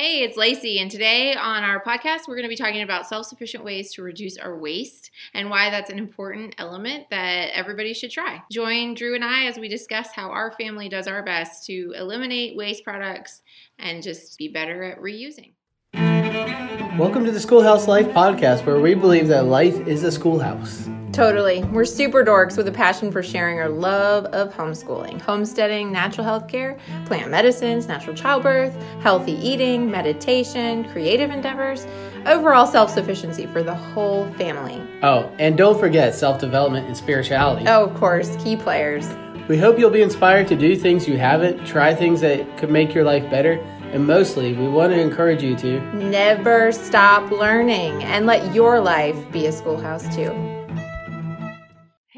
Hey, it's Lacey, and today on our podcast, we're going to be talking about self sufficient ways to reduce our waste and why that's an important element that everybody should try. Join Drew and I as we discuss how our family does our best to eliminate waste products and just be better at reusing. Welcome to the Schoolhouse Life podcast, where we believe that life is a schoolhouse. Totally. We're super dorks with a passion for sharing our love of homeschooling, homesteading, natural health care, plant medicines, natural childbirth, healthy eating, meditation, creative endeavors, overall self sufficiency for the whole family. Oh, and don't forget self development and spirituality. Oh, of course, key players. We hope you'll be inspired to do things you haven't, try things that could make your life better, and mostly, we want to encourage you to never stop learning and let your life be a schoolhouse too.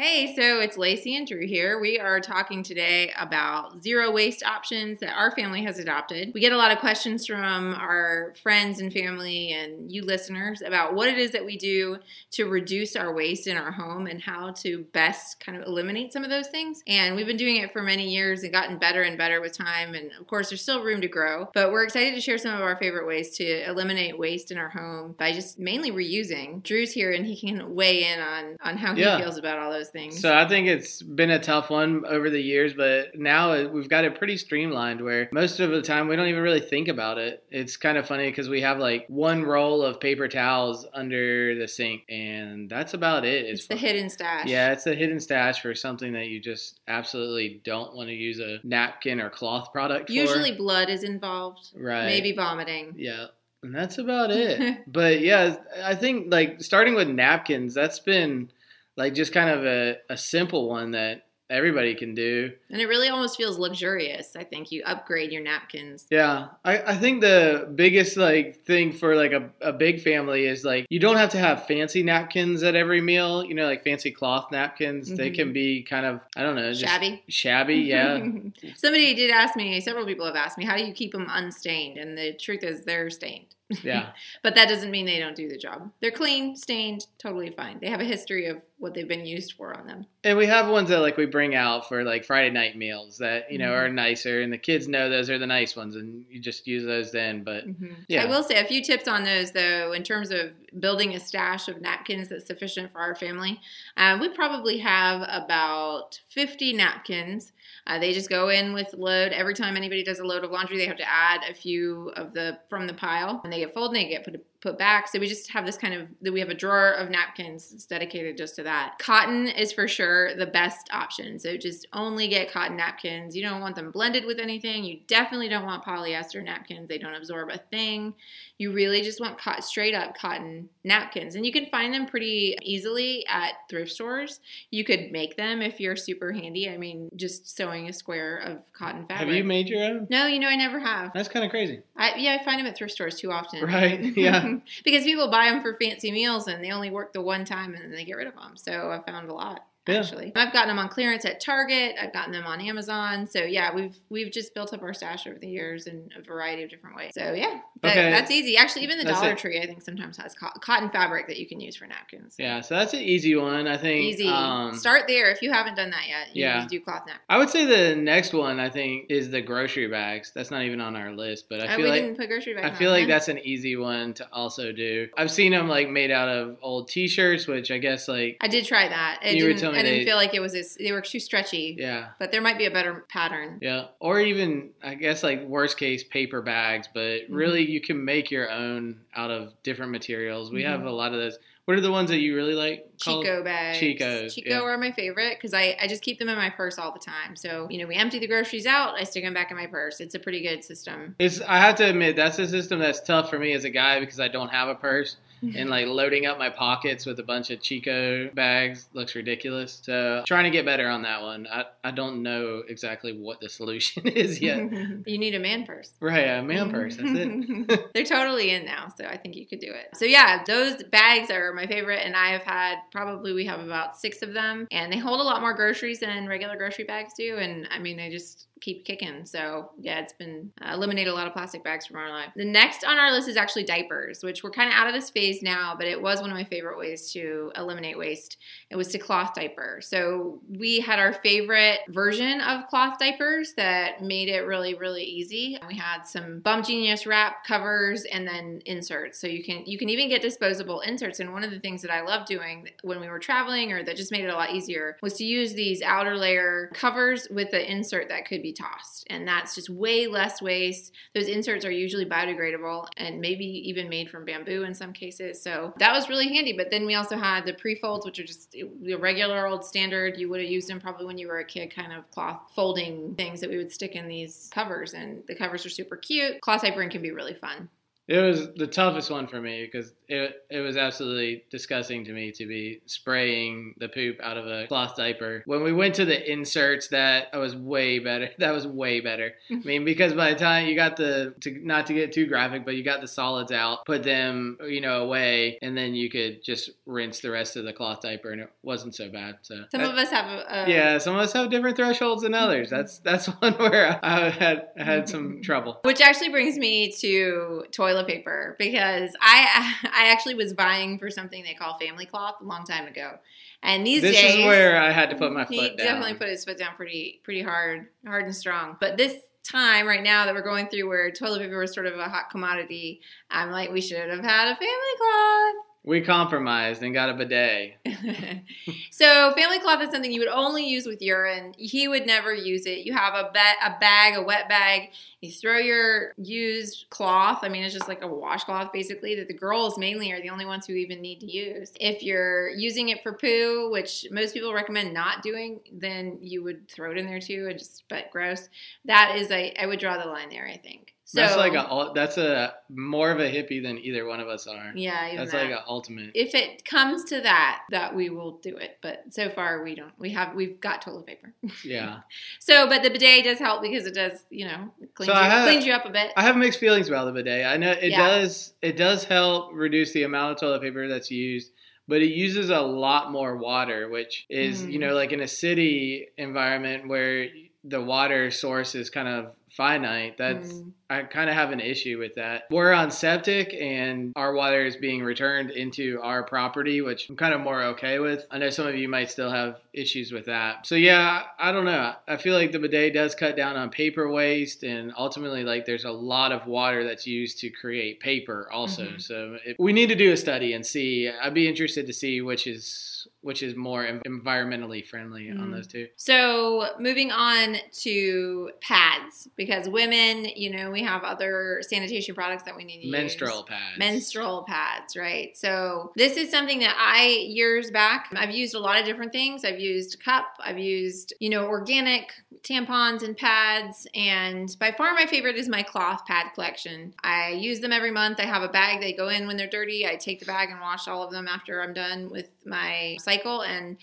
Hey, so it's Lacey and Drew here. We are talking today about zero waste options that our family has adopted. We get a lot of questions from our friends and family and you listeners about what it is that we do to reduce our waste in our home and how to best kind of eliminate some of those things. And we've been doing it for many years and gotten better and better with time. And of course, there's still room to grow, but we're excited to share some of our favorite ways to eliminate waste in our home by just mainly reusing. Drew's here and he can weigh in on, on how he yeah. feels about all those those things. So I think it's been a tough one over the years, but now we've got it pretty streamlined where most of the time we don't even really think about it. It's kind of funny because we have like one roll of paper towels under the sink, and that's about it. It's, it's the hidden stash. Yeah, it's a hidden stash for something that you just absolutely don't want to use a napkin or cloth product for. Usually blood is involved. Right. Maybe vomiting. Yeah. And that's about it. but yeah, I think like starting with napkins, that's been like just kind of a, a simple one that everybody can do. And it really almost feels luxurious. I think you upgrade your napkins. Yeah. I, I think the biggest like thing for like a, a big family is like you don't have to have fancy napkins at every meal, you know, like fancy cloth napkins. Mm-hmm. They can mm-hmm. be kind of I don't know, shabby. Shabby, yeah. Somebody did ask me, several people have asked me, how do you keep them unstained? And the truth is they're stained. Yeah. but that doesn't mean they don't do the job. They're clean, stained, totally fine. They have a history of what they've been used for on them. And we have ones that like we bring out for like Friday night meals that, you know, mm-hmm. are nicer and the kids know those are the nice ones and you just use those then. But mm-hmm. yeah. I will say a few tips on those though, in terms of building a stash of napkins that's sufficient for our family. Uh, we probably have about 50 napkins. Uh, they just go in with load. Every time anybody does a load of laundry, they have to add a few of the from the pile, and they get folded. and they get put put back. So we just have this kind of that we have a drawer of napkins that's dedicated just to that. Cotton is for sure the best option. So just only get cotton napkins. You don't want them blended with anything. You definitely don't want polyester napkins. They don't absorb a thing. You really just want co- straight up cotton napkins. And you can find them pretty easily at thrift stores. You could make them if you're super handy. I mean, just sewing a square of cotton fabric. Have you made your own? No, you know I never have. That's kind of crazy. I, yeah, I find them at thrift stores too often. Right. Yeah. Because people buy them for fancy meals and they only work the one time and then they get rid of them. So I found a lot yeah. actually. I've gotten them on clearance at Target. I've gotten them on Amazon. So yeah, we've we've just built up our stash over the years in a variety of different ways. So yeah, that, okay. that's easy. Actually, even the that's Dollar it. Tree I think sometimes has co- cotton fabric that you can use for napkins. Yeah, so that's an easy one. I think easy. Um, Start there if you haven't done that yet. You yeah, do cloth napkins. I would say the next one I think is the grocery bags. That's not even on our list, but I oh, feel like I feel like that's an easy one to also do. I've seen them like made out of old T-shirts, which I guess like I did try that. It you were telling me I didn't they, feel like it was they were too stretchy. Yeah. But there might be a better pattern. Yeah. Or even I guess like worst case paper bags, but mm-hmm. really you can make your own out of different materials. We mm-hmm. have a lot of those. What are the ones that you really like? Chico bags. Chicos. Chico yeah. are my favorite because I, I just keep them in my purse all the time. So, you know, we empty the groceries out, I stick them back in my purse. It's a pretty good system. It's I have to admit that's a system that's tough for me as a guy because I don't have a purse and like loading up my pockets with a bunch of Chico bags looks ridiculous. So trying to get better on that one. I, I don't know exactly what the solution is yet. you need a man purse. Right, a man purse. That's it. They're totally in now, so I think you could do it. So yeah, those bags are my favorite, and I have had probably we have about six of them, and they hold a lot more groceries than regular grocery bags do. And I mean, they just keep kicking. So yeah, it's been uh, eliminated a lot of plastic bags from our life. The next on our list is actually diapers, which we're kind of out of this phase now, but it was one of my favorite ways to eliminate waste. It was to cloth diaper. So we had our favorite version of cloth diapers that made it really really easy. We had some Bum Genius wrap covers and then inserts. So you can you can even get disposable inserts. And one of the things that I love doing when we were traveling or that just made it a lot easier was to use these outer layer covers with the insert that could be tossed. And that's just way less waste. Those inserts are usually biodegradable and maybe even made from bamboo in some cases. So that was really handy. But then we also had the pre folds, which are just the regular old standard. You would have used them probably when you were a kid, kind of cloth folding things that we would stick in these covers. And the covers are super cute. Cloth diapering can be really fun. It was the toughest one for me because it, it was absolutely disgusting to me to be spraying the poop out of a cloth diaper. When we went to the inserts, that was way better. That was way better. I mean, because by the time you got the, to, not to get too graphic, but you got the solids out, put them, you know, away, and then you could just rinse the rest of the cloth diaper, and it wasn't so bad. So some that, of us have, a, um, yeah, some of us have different thresholds than others. Mm-hmm. That's that's one where I had had some trouble. Which actually brings me to toilet paper because I I actually was buying for something they call family cloth a long time ago, and these days this days is where I had to put my foot he down. definitely put his foot down pretty pretty hard hard and strong. But this time right now that we're going through where toilet paper was sort of a hot commodity, I'm like we should have had a family cloth. We compromised and got a bidet. so family cloth is something you would only use with urine. He would never use it. You have a, ba- a bag, a wet bag. You throw your used cloth. I mean, it's just like a washcloth basically that the girls mainly are the only ones who even need to use. If you're using it for poo, which most people recommend not doing, then you would throw it in there too and just, but gross. That is I would draw the line there, I think. So, that's like a that's a more of a hippie than either one of us are. Yeah, that's that. like an ultimate. If it comes to that, that we will do it. But so far we don't. We have we've got toilet paper. Yeah. so, but the bidet does help because it does you know cleans, So you, have- cleans you up a bit. I have mixed feelings about the bidet. I know it Yeah. does it does help reduce the amount of toilet paper that's used, but it uses a lot more water, which is Mm. you know like in a city environment where the water source is kind of finite. That's Mm. I kind of have an issue with that. We're on septic and our water is being returned into our property, which I'm kind of more okay with. I know some of you might still have issues with that. So yeah, I don't know. I feel like the bidet does cut down on paper waste and ultimately like there's a lot of water that's used to create paper also. Mhm. So it, we need to do a study and see. I'd be interested to see which is which is more environmentally friendly on Mm. those two. So moving on to pads because women, you know, we have other sanitation products that we need to Menstrual use. pads. menstrual pads, right? So this is something that I years back I've used a lot of different things. I've used cup, I've used, you know, organic tampons and pads, and by far my favorite is my cloth pad collection. I use them every month. I have a bag they go in when they're dirty. I take the bag and wash all of them after I'm done with my cycle and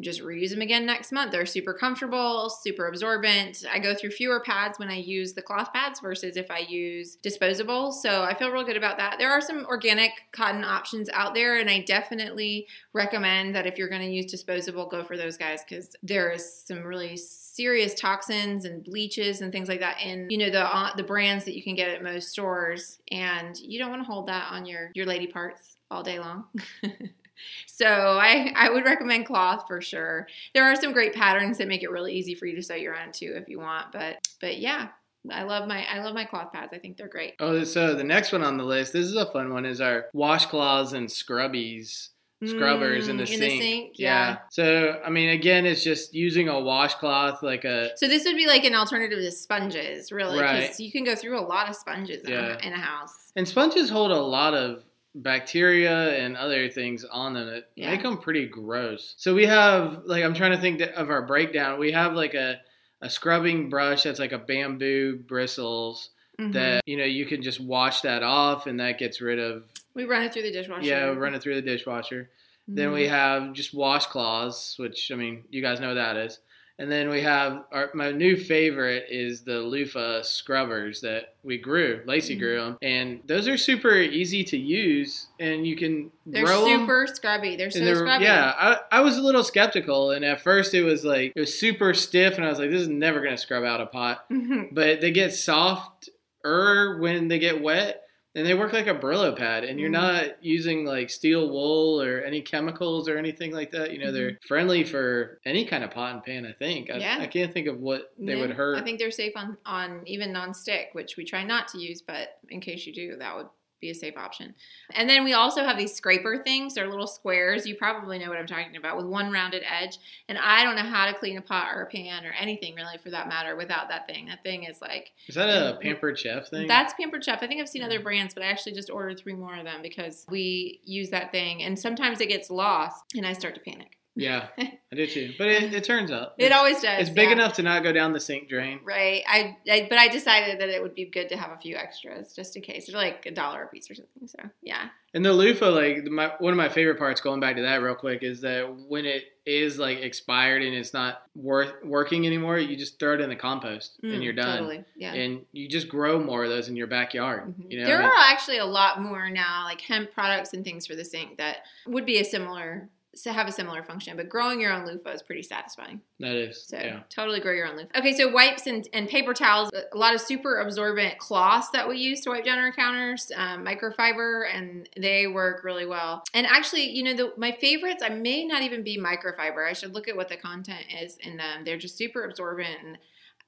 just reuse them again next month. They're super comfortable, super absorbent. I go through fewer pads when I use the cloth pads versus if I use disposable. So I feel real good about that. There are some organic cotton options out there, and I definitely recommend that if you're going to use disposable, go for those guys because there is some really serious toxins and bleaches and things like that in you know the uh, the brands that you can get at most stores, and you don't want to hold that on your your lady parts all day long. So I, I would recommend cloth for sure. There are some great patterns that make it really easy for you to sew your own too if you want. But but yeah, I love my I love my cloth pads. I think they're great. Oh, so the next one on the list, this is a fun one, is our washcloths and scrubbies. Scrubbers in the Mm, in sink. the sink, yeah. So, I mean, again, it's just using a washcloth like a. So this would be like an alternative to sponges, really, because Right. you can go through a lot of sponges Yeah. in a house. And sponges hold a lot of bacteria and other things on them that Yeah. make them pretty gross. So we have, like, I'm trying to think of our breakdown. We have like a, a scrubbing brush that's like a bamboo bristles Mhm. that, you know, you can just wash that off and that gets rid of, we run it through the dishwasher. yeah, we run it through the dishwasher. Then we Mhm. have just washcloths, which I mean, you guys know what that is. And then we have our, my new favorite is the loofah scrubbers that we grew. Lacey Mhm. grew them, and those are super easy to use, and you can They're super scrubby. They're so they're- scrubby. yeah, I, I was a little skeptical, and at first it was like it was super stiff, and I was like, "This is never gonna scrub out a pot." Mhm. But they get softer when they get wet, and they work like a Brillo pad, and you're Mhm. not using like steel wool or any chemicals or anything like that. You know, they're friendly for any kind of pot and pan. I think. I, Mm-hmm. Yeah. I can't think of what they Yeah, would hurt. I think they're safe on on even non-stick, which we try not to use, but in case you do, that would be a safe option. And then we also have these scraper things. They're little squares. You probably know what I'm talking about with one rounded edge. And I don't know how to clean a pot or a pan or anything really for that matter without that thing. That thing is like is that a mm-hmm. pampered chef thing? That's Pampered Chef. I think I've seen other brands, but I actually just ordered three more of them because we use that thing. And sometimes it gets lost and I start to panic. Yeah, I do too. But it, it turns out It always does. it's big yeah. enough to not go down the sink drain. Right. I, I but I decided that it would be good to have a few extras just in case. They're like a dollar a piece or something. So yeah. And the loofah, like my one of my favorite parts, going back to that real quick, is that when it is like expired and it's not worth working anymore, you just throw it in the compost and Mm, you're done. Totally. Yeah. And you just grow more of those in your backyard. Mhm. You know, there And are actually a lot more now, like hemp products and things for the sink that would be a similar to have a similar function. But growing your own loofah is pretty satisfying. that is So yeah. totally grow your own loofah. Okay, so wipes and, and paper towels, a lot of super absorbent cloths that we use to wipe down our counters, um, microfiber, and they work really well. And actually, you know, the, my favorites, I may not even be microfiber. I should look at what the content is in them. They're just super absorbent. And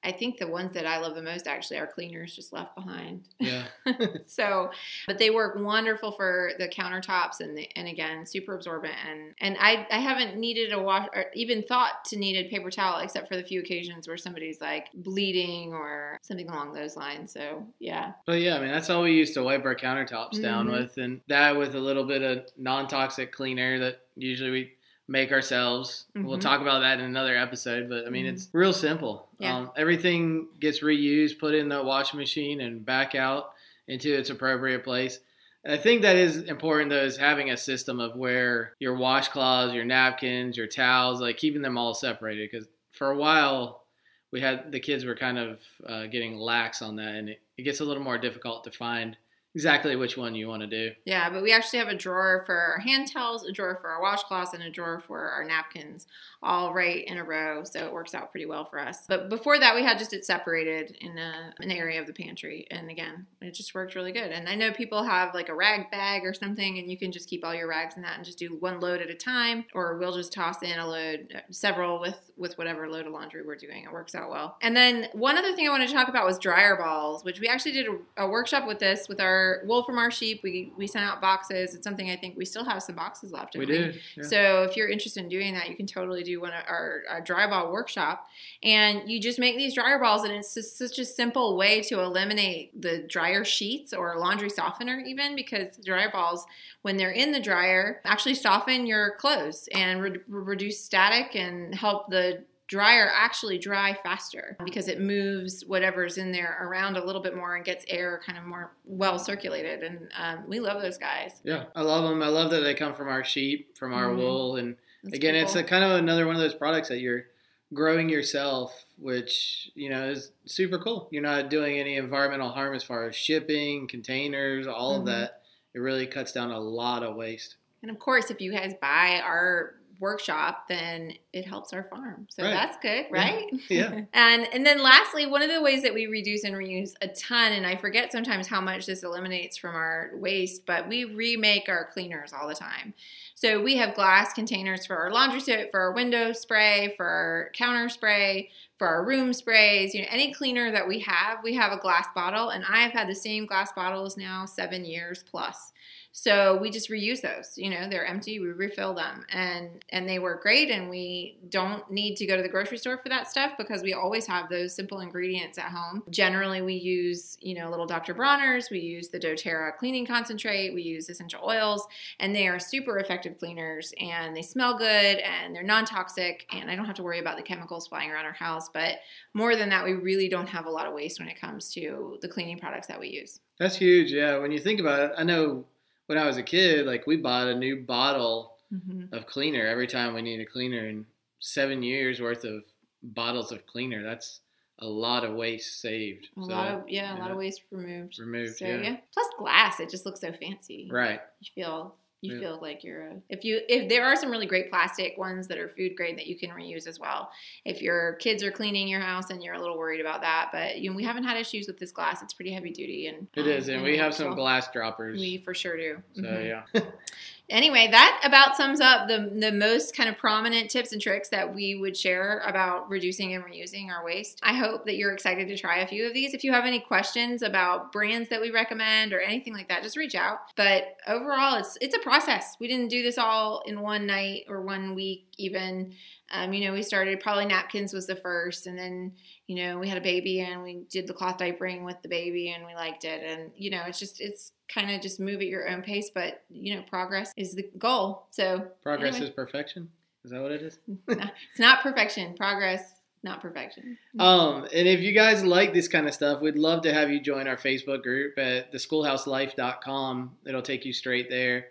I think the ones that I love the most actually are cleaners just left behind. Yeah. so, but they work wonderful for the countertops and the, and again, super absorbent. And and I I haven't needed a wash or even thought to need a paper towel except for the few occasions where somebody's like bleeding or something along those lines. So yeah, But yeah, I mean that's all we used to wipe our countertops down Mhm. with, and that with a little bit of non-toxic cleaner that usually we make ourselves. We'll Mhm. talk about that in another episode, but I mean Mhm. it's real simple. Yeah. Um, everything gets reused, put in the washing machine, and back out into its appropriate place. And I think that is important though, is having a system of where your washcloths, your napkins, your towels, like keeping them all separated. Because for a while, we had the kids were kind of uh, getting lax on that, and it, it gets a little more difficult to find exactly which one you want to do. yeah. But we actually have a drawer for our hand towels, a drawer for our washcloths, and a drawer for our napkins, all right in a row. So it works out pretty well for us. But before that, we had just it separated in a, an area of the pantry, and again, it just worked really good. And I know people have like a rag bag or something, and you can just keep all your rags in that and just do one load at a time, or we'll just toss in a load, uh, several with with whatever load of laundry we're doing. It works out well. And then one other thing I wanted to talk about was dryer balls, which we actually did a, a workshop with this with our wool from our sheep. We we sent out boxes. It's something I think we still have some boxes left. We do. yeah. so if you're interested in doing that, you can totally do one of our, our dry ball workshop, and you just make these dryer balls, and it's just such a simple way to eliminate the dryer sheets or laundry softener, even because dryer balls, when they're in the dryer, actually soften your clothes and re- reduce static and help the dryer actually dry faster because it moves whatever's in there around a little bit more and gets air kind of more well circulated and um, we love those guys Yeah, I love them. I love that they come from our sheep, from our Mhm. wool, and That's again, it's a kind of another one of those products that you're growing yourself, which you know is super cool. You're not doing any environmental harm as far as shipping, containers, all Mhm. of that. It really cuts down a lot of waste. And of course, if you guys buy our workshop, then it helps our farm. So Right. that's good, right? Yeah. and and then lastly, one of the ways that we reduce and reuse a ton, and I forget sometimes how much this eliminates from our waste, but we remake our cleaners all the time. So we have glass containers for our laundry soap, for our window spray, for our counter spray, for our room sprays, you know, any cleaner that we have, we have a glass bottle, and I have had the same glass bottles now seven years plus. So we just reuse those. You know, they're empty. We refill them, and and they work great. And we don't need to go to the grocery store for that stuff because we always have those simple ingredients at home. Generally, we use you know little Dr. Bronner's. We use the DoTerra cleaning concentrate. We use essential oils, and they are super effective cleaners. And they smell good, and they're non-toxic. And I don't have to worry about the chemicals flying around our house. But more than that, we really don't have a lot of waste when it comes to the cleaning products that we use. That's huge. Yeah, when you think about it, I know when I was a kid, like we bought a new bottle Mm-hmm. of cleaner every time we needed a cleaner, and seven years worth of bottles of cleaner. That's a lot of waste saved. A So, lot of yeah, a lot of waste removed. removed. So yeah. yeah. Plus glass, it just looks so fancy. Right. You feel you Yeah. feel like you're a, if you if there are some really great plastic ones that are food grade that you can reuse as well. If your kids are cleaning your house and you're a little worried about that, but you know, we haven't had issues with this glass. It's pretty heavy duty and It um, is, and we have some glass droppers. We for sure do. so Mhm. yeah. Anyway, that about sums up the the most kind of prominent tips and tricks that we would share about reducing and reusing our waste. I hope that you're excited to try a few of these. If you have any questions about brands that we recommend or anything like that, just reach out. But overall, it's it's a process. We didn't do this all in one night or one week even. Um, you know, we started probably napkins was the first, and then you know we had a baby and we did the cloth diapering with the baby and we liked it. And you know, it's just it's kind of just move at your own pace, but you know, progress is the goal. So Progress Anyway. is perfection. Is that what it is? it's not perfection. Progress, not perfection. Um, and if you guys like this kind of stuff, we'd love to have you join our Facebook group at theschoolhouselife.com. It'll take you straight there.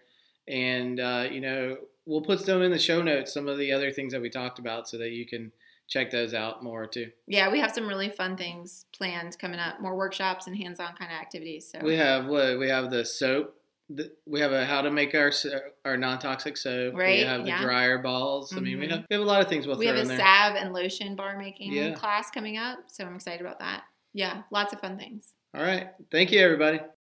And, uh, you know, we'll put some in the show notes, some of the other things that we talked about, so that you can check those out more too. Yeah, we have some really fun things planned coming up. More workshops and hands-on kind of activities. So We have what? We have the soap. The, we have a how to make our our non toxic soap. Right. We have the yeah. dryer balls. I mean, we Mhm. have we have a lot of things we'll we have a salve and lotion bar making Yeah. class coming up. So I'm excited about that. Yeah, lots of fun things. All right. Thank you, everybody.